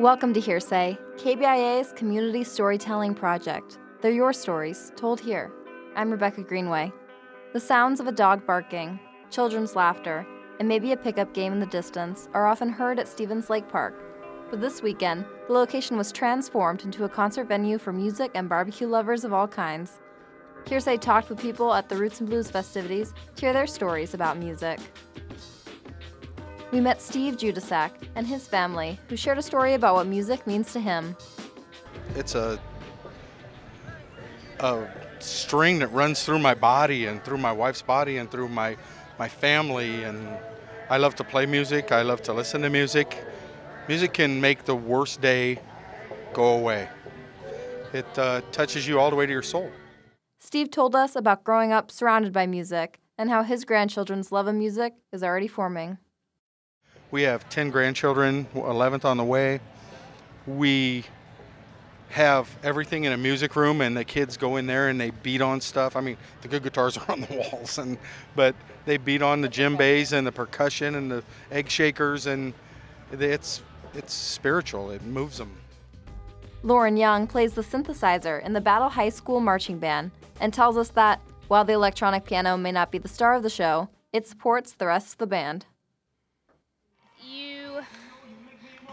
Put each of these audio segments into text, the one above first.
Welcome to Here Say, KBIA's community storytelling project. They're your stories, told here. I'm Rebecca Greenway. The sounds of a dog barking, children's laughter, and maybe a pickup game in the distance are often heard at Stevens Lake Park. But this weekend, the location was transformed into a concert venue for music and barbecue lovers of all kinds. Here Say talked with people at the Roots N' Blues festivities to hear their stories about music. We met Steve Judasak and his family, who shared a story about what music means to him. It's a a string that runs through my body and through my wife's body and through my my family and I love to play music. I love to listen to music. Music can make the worst day go away. It uh, touches you all the way to your soul. Steve told us about growing up surrounded by music and how his grandchildren's love of music is already forming. We have 10 grandchildren, 11th on the way. We have everything in a music room and the kids go in there and they beat on stuff. I mean, the good guitars are on the walls and but they beat on the djembes and the percussion and the egg shakers and it's it's spiritual. It moves them. Lauren Young plays the synthesizer in the Battle High School marching band and tells us that while the electronic piano may not be the star of the show, it supports the rest of the band.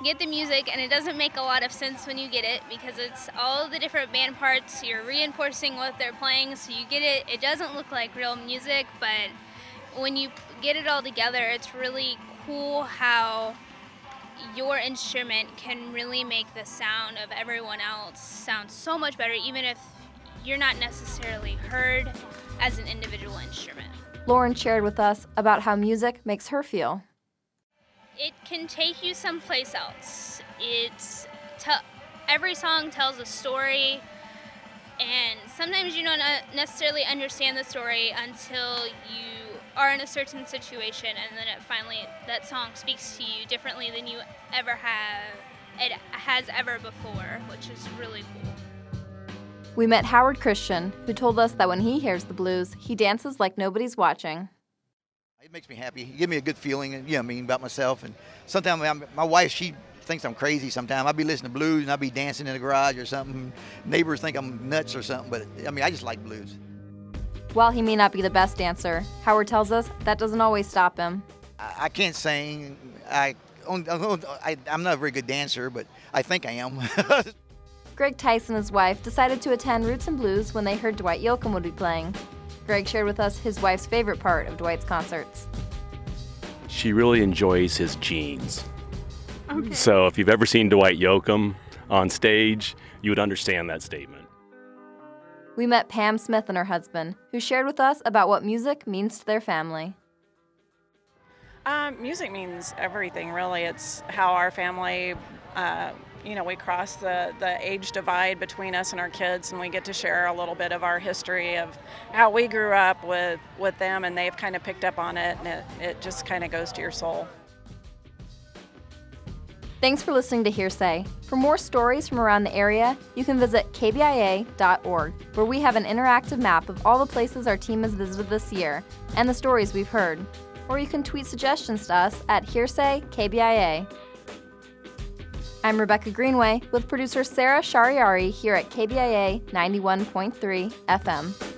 Get the music and it doesn't make a lot of sense when you get it because it's all the different band parts. You're reinforcing what they're playing so you get it. It doesn't look like real music but when you get it all together it's really cool how your instrument can really make the sound of everyone else sound so much better even if you're not necessarily heard as an individual instrument. Lauren shared with us about how music makes her feel it can take you someplace else. It's te- every song tells a story, and sometimes you don't necessarily understand the story until you are in a certain situation, and then it finally that song speaks to you differently than you ever have it has ever before, which is really cool. We met Howard Christian, who told us that when he hears the blues, he dances like nobody's watching. It makes me happy. It gives me a good feeling, you know, I mean, about myself. And sometimes my wife, she thinks I'm crazy sometimes. I'll be listening to blues and I'll be dancing in the garage or something. Neighbors think I'm nuts or something, but I mean, I just like blues. While he may not be the best dancer, Howard tells us that doesn't always stop him. I, I can't sing. I, I, I'm not a very good dancer, but I think I am. Greg Tyson and his wife decided to attend Roots N' Blues when they heard Dwight Yoakam would be playing. Greg shared with us his wife's favorite part of Dwight's concerts. She really enjoys his jeans. Okay. So if you've ever seen Dwight Yoakam on stage, you would understand that statement. We met Pam Smith and her husband, who shared with us about what music means to their family. Um, music means everything, really. It's how our family uh, you know, we cross the, the age divide between us and our kids, and we get to share a little bit of our history of how we grew up with, with them, and they've kind of picked up on it, and it, it just kind of goes to your soul. Thanks for listening to Here Say. For more stories from around the area, you can visit kbia.org, where we have an interactive map of all the places our team has visited this year and the stories we've heard. Or you can tweet suggestions to us at Here Say KBIA. I'm Rebecca Greenway with producer Sarah Shariari here at KBIA 91.3 FM.